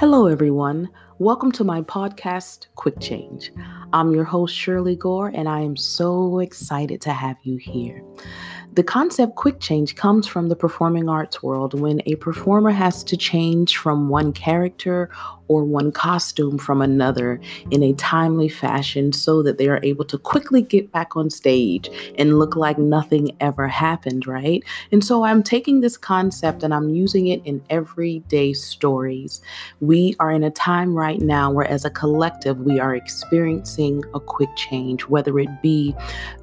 Hello, everyone. Welcome to my podcast, Quick Change. I'm your host, Shirley Gore, and I am so excited to have you here. The concept quick change comes from the performing arts world when a performer has to change from one character or one costume from another in a timely fashion so that they are able to quickly get back on stage and look like nothing ever happened, right? And so I'm taking this concept and I'm using it in everyday stories. We are in a time right now where, as a collective, we are experiencing a quick change, whether it be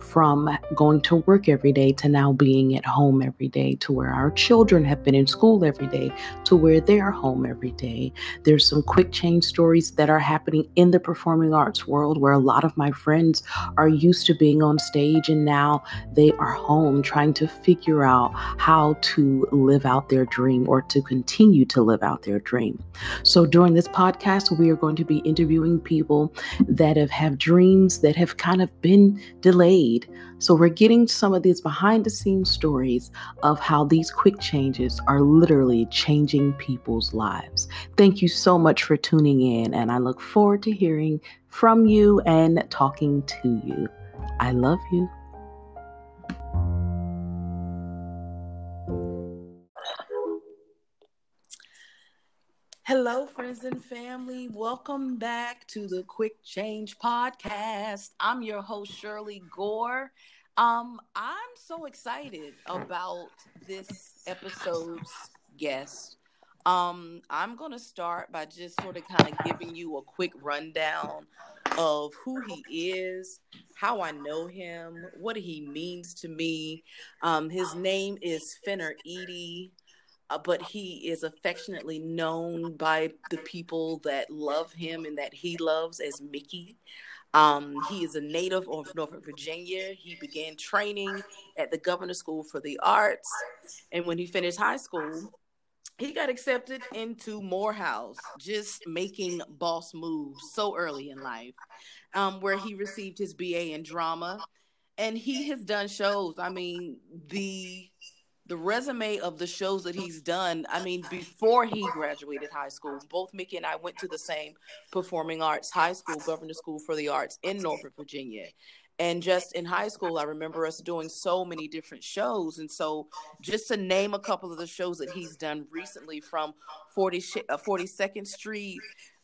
from going to work every day to now being at home every day, to where our children have been in school every day, to where they're home every day. There's some quick change stories that are happening in the performing arts world where a lot of my friends are used to being on stage and now they are home trying to figure out how to live out their dream or to continue to live out their dream. So during this podcast, we are going to be interviewing people that have, have dreams that have kind of been delayed so we're getting some of these behind the scenes stories of how these quick changes are literally changing people's lives. Thank you so much for tuning in, and I look forward to hearing from you and talking to you. I love you. Hello, friends and family. Welcome back to the Quick Change Podcast. I'm your host, Shirley Gore. Um, I'm so excited about this episode's guest. Um, I'm going to start by just sort of kind of giving you a quick rundown of who he is, how I know him, what he means to me. Um, his name is Fenner Edie uh, but he is affectionately known by the people that love him and that he loves as Mickey. Um, he is a native of Norfolk, Virginia. He began training at the Governor School for the Arts. And when he finished high school, he got accepted into Morehouse, just making boss moves so early in life, um, where he received his BA in drama. And he has done shows. I mean, the the resume of the shows that he's done, I mean, before he graduated high school, both Mickey and I went to the same performing arts high school, Governor School for the Arts in Norfolk, Virginia. And just in high school, I remember us doing so many different shows. And so, just to name a couple of the shows that he's done recently from 40, uh, 42nd Street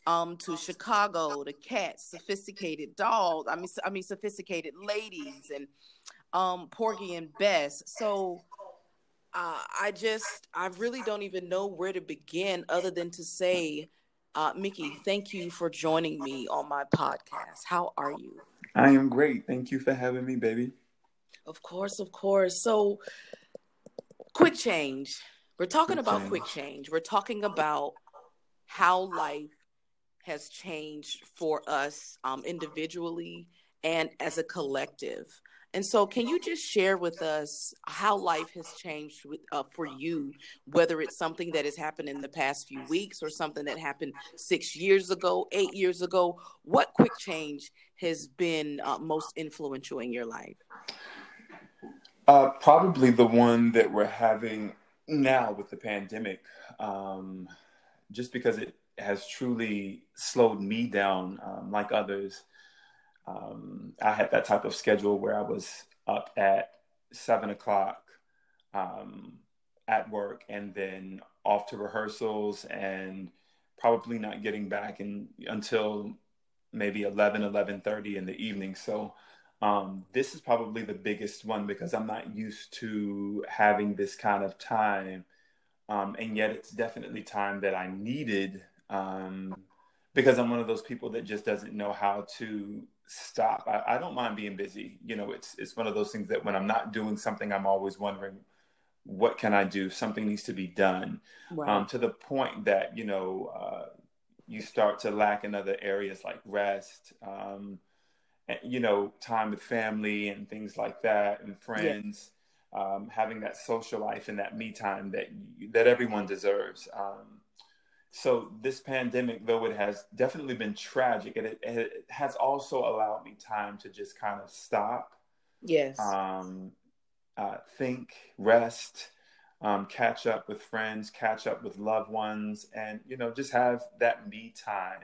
um, to Chicago, to Cats, Sophisticated Dolls, I mean, I mean, Sophisticated Ladies, and um, Porgy and Bess. So, uh, I just, I really don't even know where to begin other than to say, uh, Mickey, thank you for joining me on my podcast. How are you? I am great. Thank you for having me, baby. Of course, of course. So, quick change. We're talking quick about change. quick change. We're talking about how life has changed for us um, individually and as a collective. And so, can you just share with us how life has changed with, uh, for you, whether it's something that has happened in the past few weeks or something that happened six years ago, eight years ago? What quick change has been uh, most influential in your life? Uh, probably the one that we're having now with the pandemic, um, just because it has truly slowed me down, um, like others. Um, I had that type of schedule where I was up at seven o'clock um, at work and then off to rehearsals and probably not getting back in, until maybe 11 11.30 in the evening. So um, this is probably the biggest one because i'm not used to having this kind of time. Um, and yet it's definitely time that i needed um, because i'm one of those people that just doesn't know how to stop. I, I, don't mind being busy. You know, it's it's one of those things that when I'm not doing something, I'm always wondering, what can I do? Something needs to be done. Right. Um, to the point that you know uh, you start to lack in other areas like rest. Um, and, you know, time with family and things like that, and friends. Yeah. Um, having that social life and that me time that that everyone deserves. So this pandemic, though it has definitely been tragic, it, it has also allowed me time to just kind of stop. Yes. Um, uh, think, rest, um, catch up with friends, catch up with loved ones, and you know, just have that me time.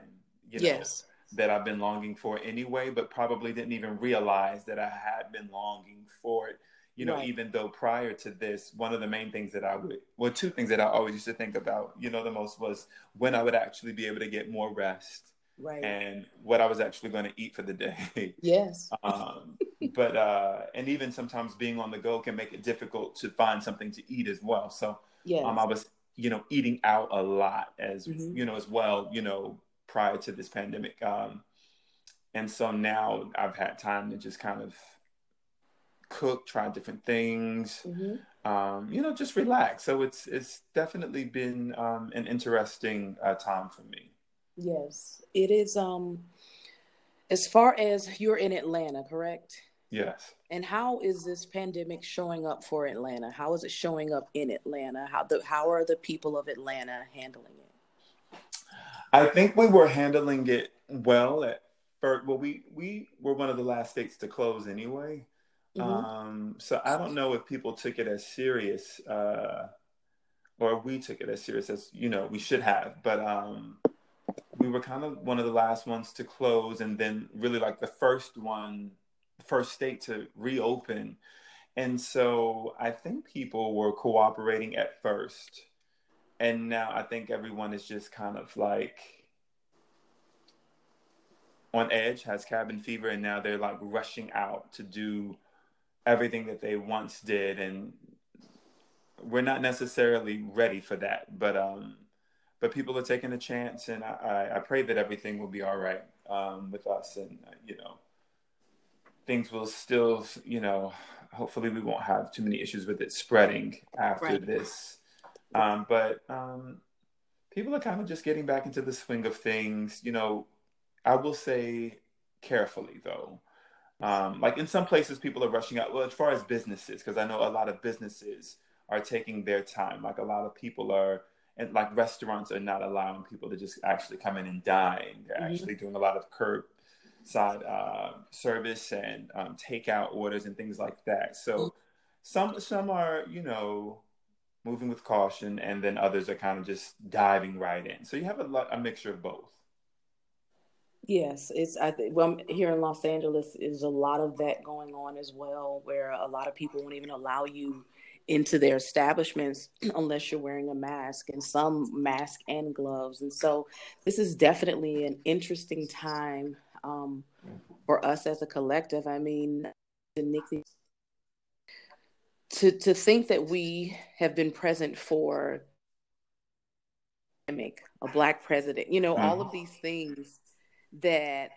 You know, yes. That I've been longing for anyway, but probably didn't even realize that I had been longing for it. You know, right. even though prior to this, one of the main things that I would, well, two things that I always used to think about, you know, the most was when I would actually be able to get more rest right. and what I was actually going to eat for the day. Yes. um, but uh, and even sometimes being on the go can make it difficult to find something to eat as well. So yes. um, I was you know eating out a lot as mm-hmm. you know as well you know prior to this pandemic. Um, and so now I've had time to just kind of cook, try different things. Mm-hmm. Um, you know, just relax. So it's it's definitely been um, an interesting uh, time for me. Yes, it is. Um, as far as you're in Atlanta, correct? Yes. And how is this pandemic showing up for Atlanta? How is it showing up in Atlanta? How the how are the people of Atlanta handling it? I think we were handling it well at first. Well, we we were one of the last states to close anyway. Mm-hmm. Um, so I don't know if people took it as serious, uh, or we took it as serious as you know we should have. But um, we were kind of one of the last ones to close and then really like the first one first state to reopen and so i think people were cooperating at first and now i think everyone is just kind of like on edge has cabin fever and now they're like rushing out to do everything that they once did and we're not necessarily ready for that but um but people are taking a chance, and I, I pray that everything will be all right um, with us, and uh, you know, things will still, you know, hopefully we won't have too many issues with it spreading after right. this. Um, but um, people are kind of just getting back into the swing of things. You know, I will say carefully though. Um, like in some places, people are rushing out. Well, as far as businesses, because I know a lot of businesses are taking their time. Like a lot of people are and like restaurants are not allowing people to just actually come in and dine. They're mm-hmm. actually doing a lot of curbside uh, service and um, takeout orders and things like that. So mm-hmm. some some are you know moving with caution, and then others are kind of just diving right in. So you have a lot a mixture of both. Yes, it's I think well here in Los Angeles is a lot of that going on as well, where a lot of people won't even allow you into their establishments unless you're wearing a mask and some mask and gloves. And so this is definitely an interesting time um, for us as a collective. I mean, to to think that we have been present for a black president, you know, mm-hmm. all of these things that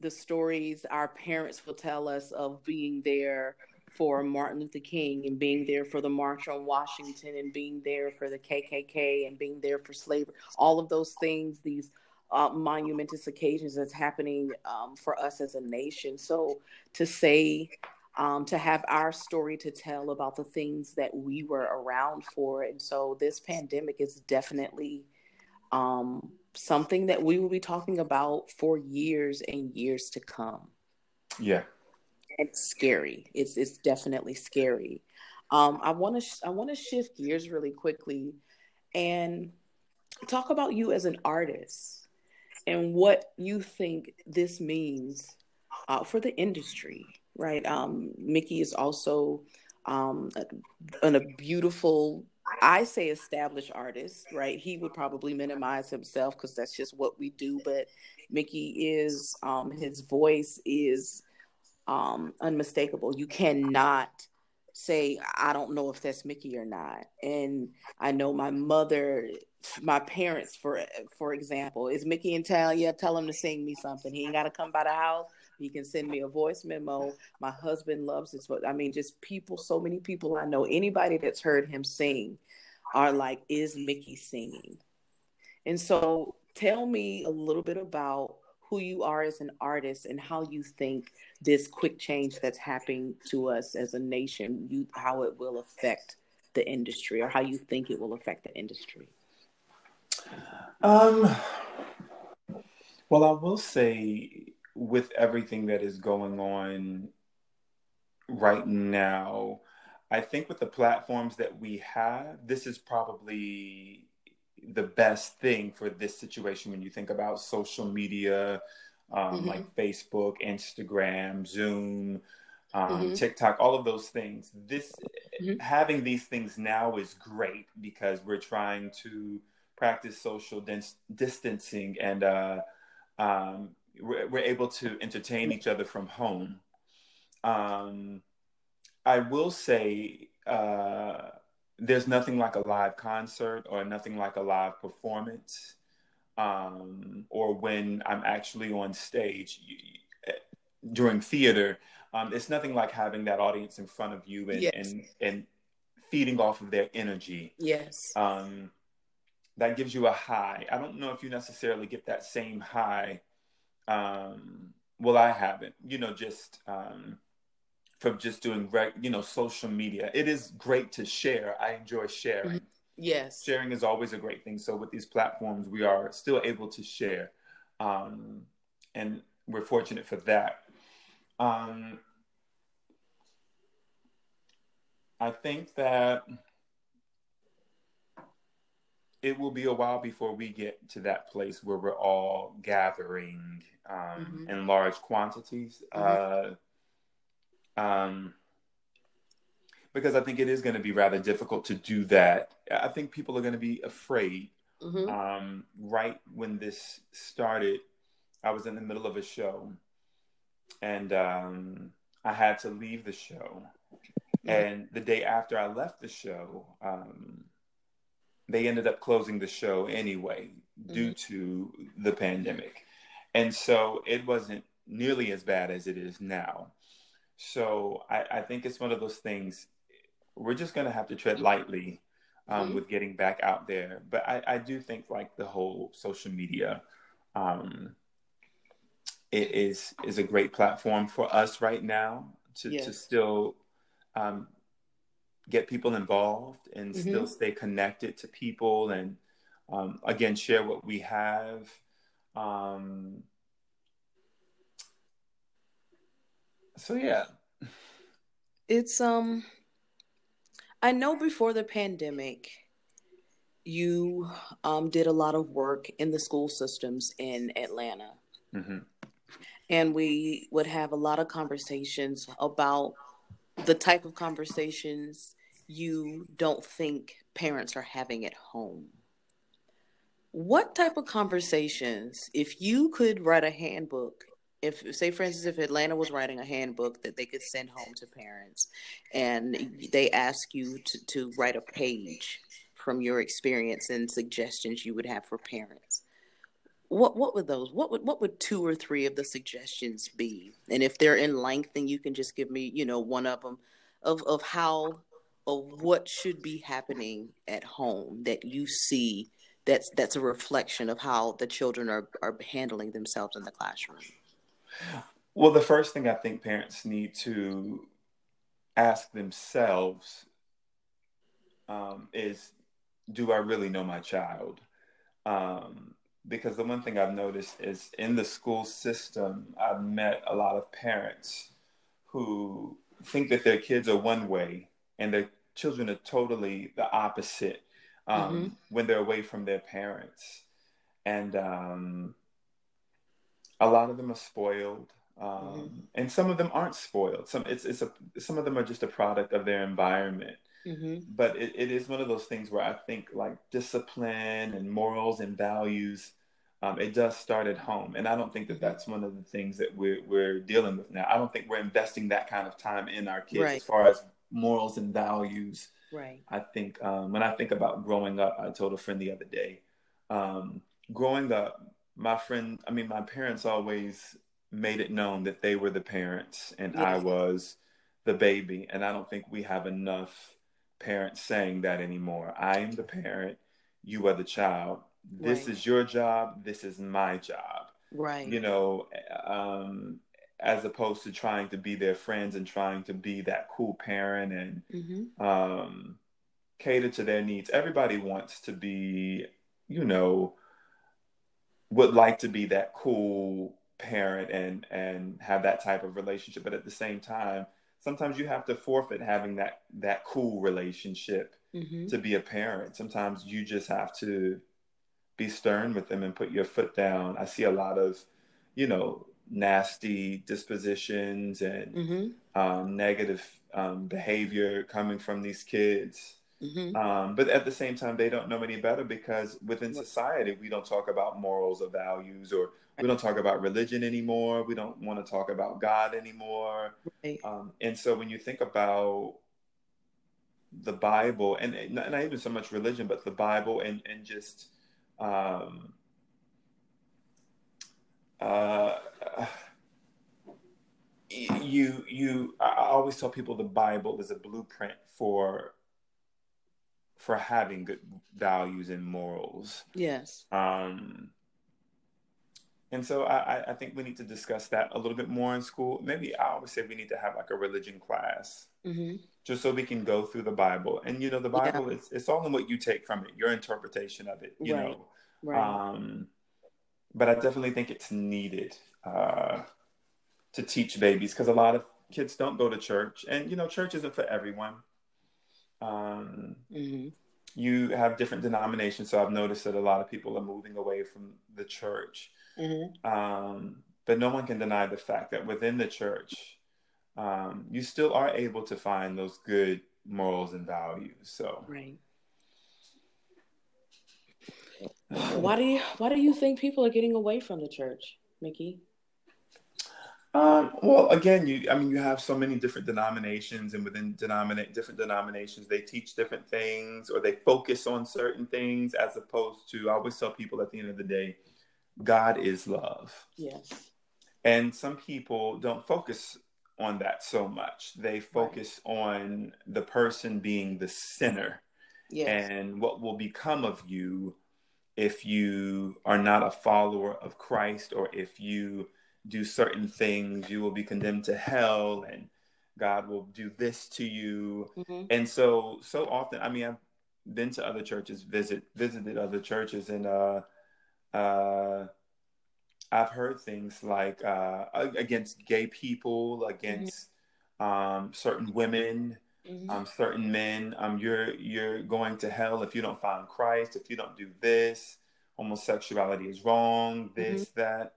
the stories our parents will tell us of being there for Martin Luther King and being there for the March on Washington and being there for the KKK and being there for slavery. All of those things, these uh, monumentous occasions that's happening um, for us as a nation. So to say, um, to have our story to tell about the things that we were around for. And so this pandemic is definitely um, something that we will be talking about for years and years to come. Yeah, it's scary. It's it's definitely scary. Um, I want to sh- I want to shift gears really quickly and talk about you as an artist and what you think this means uh, for the industry. Right, um, Mickey is also um, a, a beautiful I say established artist, right? He would probably minimize himself because that's just what we do. But Mickey is, um, his voice is um, unmistakable. You cannot say, I don't know if that's Mickey or not. And I know my mother, my parents, for for example, is Mickey town? Yeah, tell him to sing me something. He ain't got to come by the house. He can send me a voice memo. My husband loves his voice. I mean, just people, so many people I know, anybody that's heard him sing are like, is Mickey singing? And so tell me a little bit about who you are as an artist and how you think this quick change that's happening to us as a nation, you how it will affect the industry or how you think it will affect the industry. Um well I will say with everything that is going on right now, I think with the platforms that we have, this is probably the best thing for this situation when you think about social media, um, mm-hmm. like Facebook, Instagram, Zoom, um, mm-hmm. TikTok, all of those things. This mm-hmm. having these things now is great because we're trying to practice social dis- distancing and uh, um, we're, we're, able to entertain each other from home. Um, I will say uh, there's nothing like a live concert or nothing like a live performance. Um, or when I'm actually on stage during theater, um, it's nothing like having that audience in front of you and, yes. and, and feeding off of their energy. Yes. Um, that gives you a high. I don't know if you necessarily get that same high. Um, well, I haven't, you know, just um, from just doing, reg- you know, social media. It is great to share. I enjoy sharing. Mm-hmm. Yes. Sharing is always a great thing. So with these platforms, we are still able to share. Um, and we're fortunate for that. Um, I think that it will be a while before we get to that place where we're all gathering um, mm-hmm. in large quantities. Mm-hmm. Uh, um, because I think it is going to be rather difficult to do that. I think people are going to be afraid. Mm-hmm. Um, right when this started, I was in the middle of a show and um, I had to leave the show. And the day after I left the show, um, they ended up closing the show anyway due mm-hmm. to the pandemic. And so it wasn't nearly as bad as it is now. So I, I think it's one of those things we're just going to have to tread lightly um, mm-hmm. with getting back out there. But I, I, do think like the whole social media um, it is is a great platform for us right now to, yes. to still um, get people involved and mm-hmm. still stay connected to people and um, again share what we have um, so yeah it's um i know before the pandemic you um, did a lot of work in the school systems in atlanta mm-hmm. and we would have a lot of conversations about the type of conversations you don't think parents are having at home. What type of conversations, if you could write a handbook, if say for instance if Atlanta was writing a handbook that they could send home to parents and they ask you to, to write a page from your experience and suggestions you would have for parents what what would those what would what would two or three of the suggestions be and if they're in length then you can just give me you know one of them of of how of what should be happening at home that you see that's that's a reflection of how the children are are handling themselves in the classroom? Well the first thing i think parents need to ask themselves um, is do i really know my child? Um, because the one thing i've noticed is in the school system i've met a lot of parents who think that their kids are one way and their children are totally the opposite um, mm-hmm. when they're away from their parents. And um, a lot of them are spoiled. Um, mm-hmm. And some of them aren't spoiled. Some it's it's a some of them are just a product of their environment. Mm-hmm. But it, it is one of those things where I think like discipline and morals and values um, it does start at home and i don't think that mm-hmm. that's one of the things that we're, we're dealing with now i don't think we're investing that kind of time in our kids right. as far as morals and values. Right. I think um, when I think about growing up, I told a friend the other day, um, growing up, my friend, I mean, my parents always made it known that they were the parents and yeah. I was the baby. And I don't think we have enough parents saying that anymore. I am the parent, you are the child. This right. is your job, this is my job. Right. You know, um, as opposed to trying to be their friends and trying to be that cool parent and mm-hmm. um, cater to their needs. Everybody wants to be, you know, would like to be that cool parent and and have that type of relationship, but at the same time, sometimes you have to forfeit having that that cool relationship Mm-hmm. to be a parent. Sometimes you just have to be stern with them and put your foot down. I see a lot of, you know, nasty dispositions and Mm-hmm. um, negative um, behavior coming from these kids. Mm-hmm. Um, but at the same time, they don't know any better because within society, we don't talk about morals or values, or we don't talk about religion anymore. We don't want to talk about God anymore. Right. Um, and so when you think about the Bible, and and not, not even so much religion, but the Bible, and and just um, uh, you you, I always tell people the Bible is a blueprint for for having good values and morals. Yes. Um, and so I, I- think we need to discuss that a little bit more in school. Maybe I always say we need to have like a religion class Mm-hmm. just so we can go through the Bible. And you know, the Yeah. Bible it's it's all in what you take from it, your interpretation of it, you Right. know. Right. Um, but I definitely think it's needed uh, to teach babies because a lot of kids don't go to church, and you know, church isn't for everyone. Um, mm-hmm. you have different denominations, so I've noticed that a lot of people are moving away from the church. Mm-hmm. Um, but no one can deny the fact that within the church, um, you still are able to find those good morals and values. So, Right. Why do you Why do you think people are getting away from the church, Mickey? um, well, again, you I mean, you have so many different denominations, and within denominate different denominations, they teach different things or they focus on certain things, as opposed to I always tell people at the end of the day, God is love. Yes. And some people don't focus on that so much. They focus on the person being the sinner Yes. and what will become of you if you are not a follower of Christ or if you do certain things, you will be condemned to hell and God will do this to you. mm-hmm. And so so often, I mean, I've been to other churches, visit visited other churches and uh uh I've heard things like uh, against gay people, against um, certain women, Mm-hmm. um, certain men. Um, you're you're going to hell if you don't find Christ. If you don't do this, homosexuality is wrong. This that,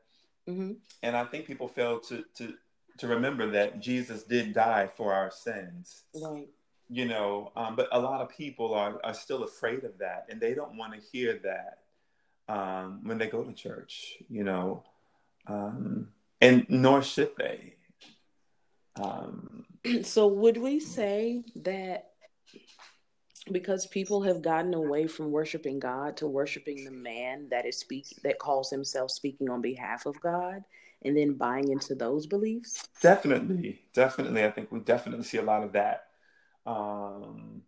Mm-hmm. and I think people fail to to to remember that Jesus did die for our sins. Right. You know, um, but a lot of people are are still afraid of that, and they don't want to hear that um, when they go to church. You know, um, and nor should they. Um, So would we say that because people have gotten away from worshiping God to worshiping the man that is speak that calls himself speaking on behalf of God and then buying into those beliefs? Definitely, definitely. I think we definitely see a lot of that. Um,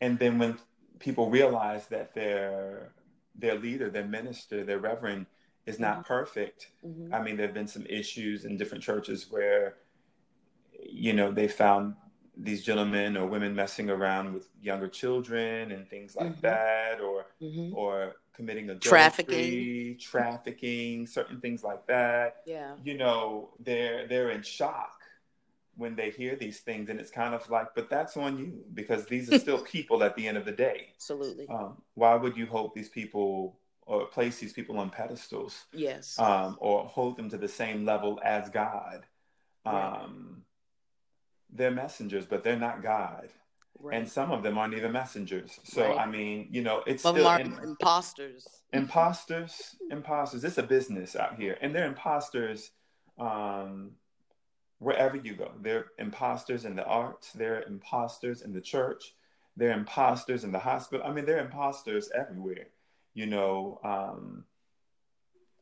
and then when people realize that their their leader, their minister, their reverend is not perfect. Mhm. I mean, there have been some issues in different churches where, you know, they found these gentlemen or women messing around with younger children and things like Mhm. that, or Mhm. or committing adultery, Trafficking. trafficking, certain things like that Yeah. you know they're they're in shock when they hear these things and it's kind of like but that's on you because these are still people at the end of the day Absolutely. um, why would you hope these people or place these people on pedestals yes. um, or hold them to the same level as god Right. um, they're messengers but they're not god. Right. and some of them aren't even messengers. So Right. i mean you know it's Some still are in- imposters. imposters imposters. It's a business out here. And they're imposters um wherever you go. They're imposters in the arts. They're imposters in the church. They're imposters in the hospital. I mean they're imposters everywhere. You know um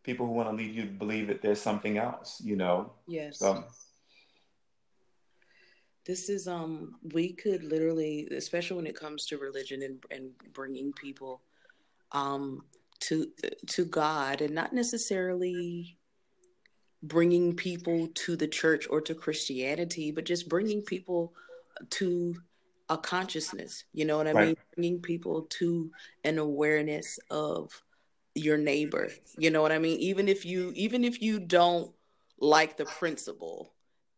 people who want to lead you to believe that there's something else you know? Yes. so this is um we could literally especially when it comes to religion and, and bringing people um to to god and not necessarily bringing people to the church or to christianity but just bringing people to a consciousness you know what i Right. mean bringing people to an awareness of your neighbor you know what i mean even if you even if you don't like the principle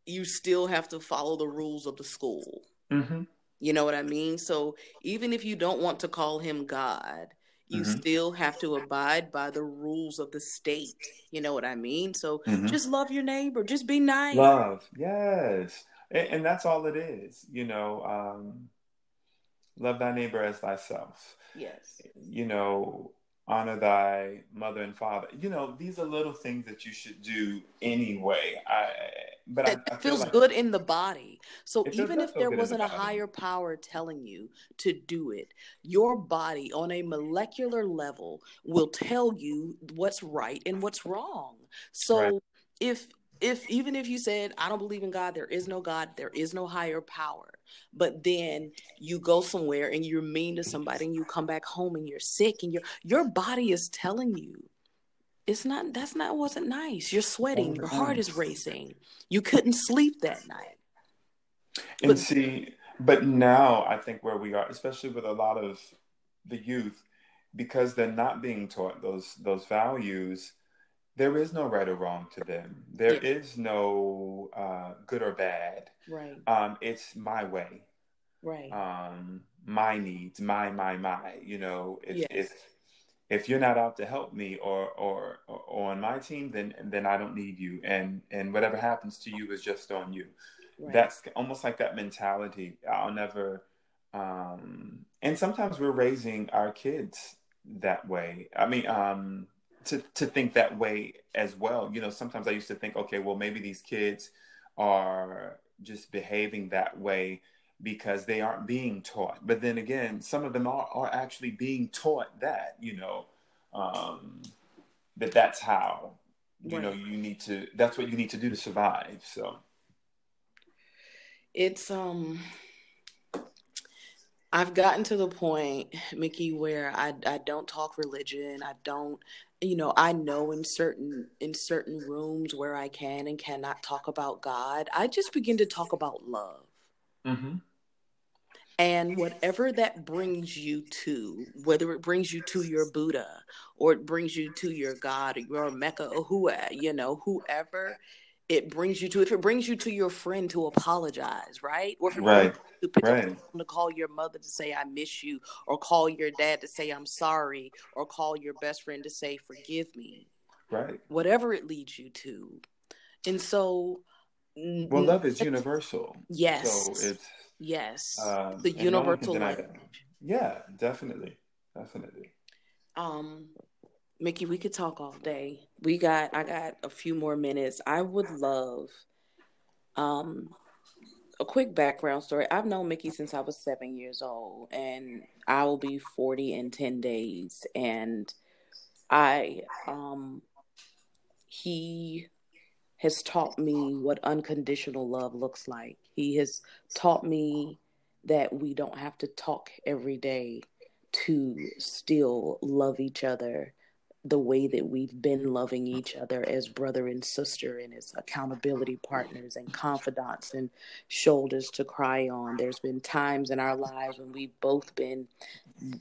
you still have to follow the rules of the school. Mm-hmm. You know what I mean? So even if you don't want to call him God, you Mhm. still have to abide by the rules of the state. You know what I mean? So Mhm. just love your neighbor, just be nice. Love, yes, and, and that's all it is. You know, um, love thy neighbor as thyself. Yes. You know, honor thy mother and father. You know, these are little things that you should do anyway. I, but It I feel feels like good in the body. So even if there in the wasn't a body. higher power telling you to do it, your body on a molecular level will tell you what's right and what's wrong. So Right. if if even if you said I don't believe in God, there is no God, there is no higher power, but then you go somewhere and you're mean to somebody and you come back home and you're sick and your your body is telling you it's not that's not wasn't nice. You're sweating, your heart is racing. You couldn't sleep that night. And But- see, but now I think where we are, especially with a lot of the youth, because they're not being taught those those values, there is no right or wrong to them. There Yeah. is no uh, good or bad. Right, Um, it's my way, right. um, my needs, my my my. You know, if Yes. if if you're not out to help me or, or or on my team, then then I don't need you, and and whatever happens to you is just on you right. that's almost like that mentality i'll never um and sometimes we're raising our kids that way i mean um to to think that way as well. You know sometimes i used to think okay well maybe these kids are just behaving that way because they aren't being taught. But then again some of them are, are actually being taught that you know um that that's how you know you need to that's what you need to do to survive so. It's um I've gotten to the point, Mickey, where I I don't talk religion. I don't you know, I know in certain in certain rooms where I can and cannot talk about God. I just begin to talk about love. mm-hmm. And whatever that brings you to, whether it brings you to your Buddha or it brings you to your God or your Mecca or who, you know, whoever it brings you to, if it brings you to your friend to apologize, right? Or if it Right, brings to pick right. phone to call your mother to say, I miss you, or call your dad to say, I'm sorry, or call your best friend to say, forgive me, Right. whatever it leads you to. And so, Well, love is universal. yes, So it's yes, um, the no universal language. Yeah, definitely, definitely. Um, Mickey, we could talk all day. We got, I got a few more minutes. I would love, um, a quick background story. I've known Mickey since I was seven years old, and I will be forty in ten days. And I, um, he has taught me what unconditional love looks like. He has taught me that we don't have to talk every day to still love each other the way that we've been loving each other as brother and sister and as accountability partners and confidants and shoulders to cry on. There's been times in our lives when we've both been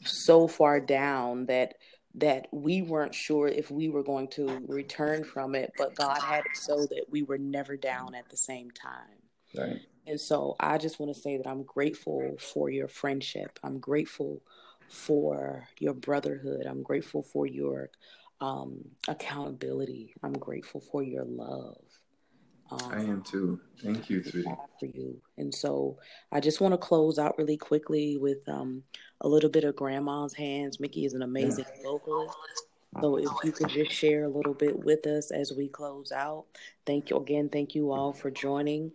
so far down that that we weren't sure if we were going to return from it, but God had it so that we were never down at the same time. Right. And so I just want to say that I'm grateful for your friendship. I'm grateful for your brotherhood. I'm grateful for your um, accountability. I'm grateful for your love. Um, I am too. Thank you, sweetie. for you. And so I just want to close out really quickly with um, a little bit of Grandma's Hands. Mickey is an amazing vocalist. So if you could just share a little bit with us as we close out. Thank you again. Thank you all for joining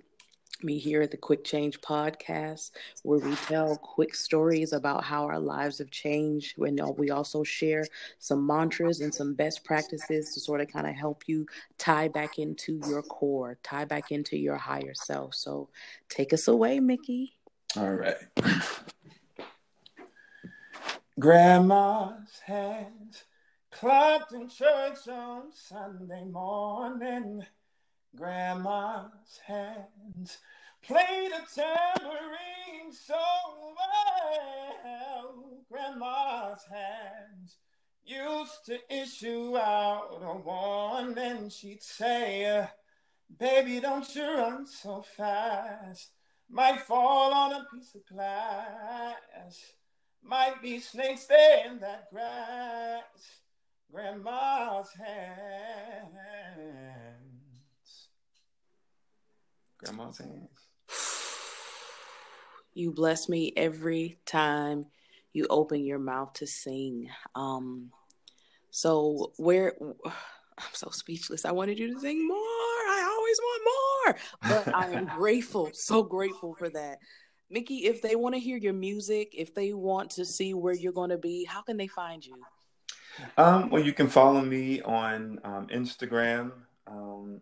me here at the Quick Change Podcast, where we tell quick stories about how our lives have changed. And uh, we also share some mantras and some best practices to sort of kind of help you tie back into your core, tie back into your higher self. So take us away, Mickey. All right. Grandma's hands clapped in church on Sunday morning. Grandma's hands played a tambourine so well. Grandma's hands used to issue out a warning. She'd say, Baby, don't you run so fast. Might fall on a piece of glass. Might be snakes there in that grass. Grandma's hands. Grandma's hands. You bless me every time you open your mouth to sing. Um, so where I'm so speechless. I wanted you to sing more. I always want more. But I am grateful, so grateful for that. Mickey, if they want to hear your music, if they want to see where you're going to be, how can they find you? Um, well, you can follow me on um, Instagram, um,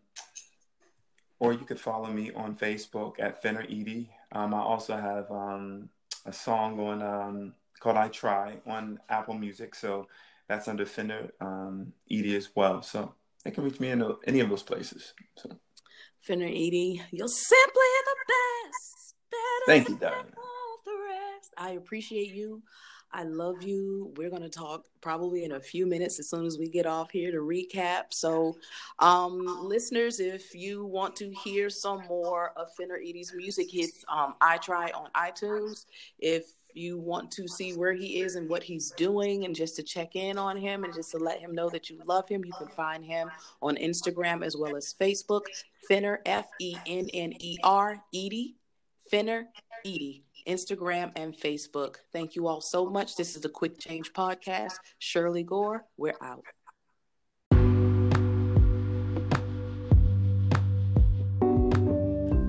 or you could follow me on Facebook at Fenner Edie. Um, I also have um, a song on um, called "I Try" on Apple Music, so that's under Fenner um, Edie as well. So they can reach me in any of those places. So. Fenner Edie, you're simply the best. Thank you, darling. I appreciate you. I love you. We're going to talk probably in a few minutes as soon as we get off here to recap. So, um, listeners, if you want to hear some more of Fenner Edie's music hits, um, I try on iTunes. If you want to see where he is and what he's doing and just to check in on him and just to let him know that you love him, you can find him on Instagram as well as Facebook. Fenner, F E N N E R, Edie. Fenner, Edie. Instagram and Facebook. Thank you all so much. This is the Quick Change Podcast. Shirley Gore, we're out.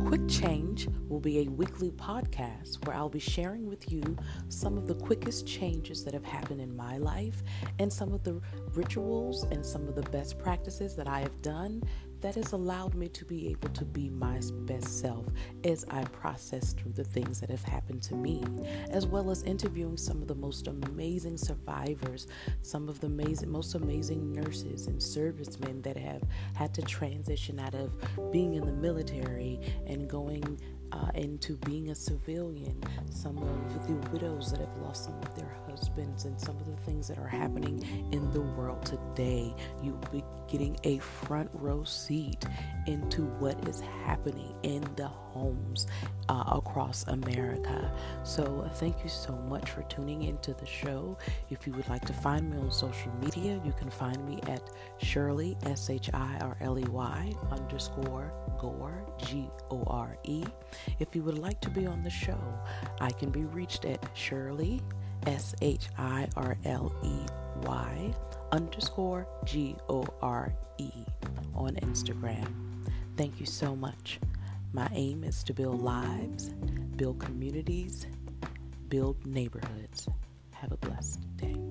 Quick Change will be a weekly podcast where I'll be sharing with you some of the quickest changes that have happened in my life and some of the rituals and some of the best practices that I have done that has allowed me to be able to be my best self as I process through the things that have happened to me, as well as interviewing some of the most amazing survivors, some of the amazing, most amazing nurses and servicemen that have had to transition out of being in the military and going uh, into being a civilian, some of the widows that have lost some of their husbands, and some of the things that are happening in the world today. You'll be getting a front row seat into what is happening in the homes uh, across America. So, thank you so much for tuning into the show. If you would like to find me on social media, you can find me at Shirley, S H I R L E Y underscore Gore, G O R E. If you would like to be on the show, I can be reached at Shirley, S H I R L E Y underscore G O R E on Instagram. Thank you so much. My aim is to build lives, build communities, build neighborhoods. Have a blessed day.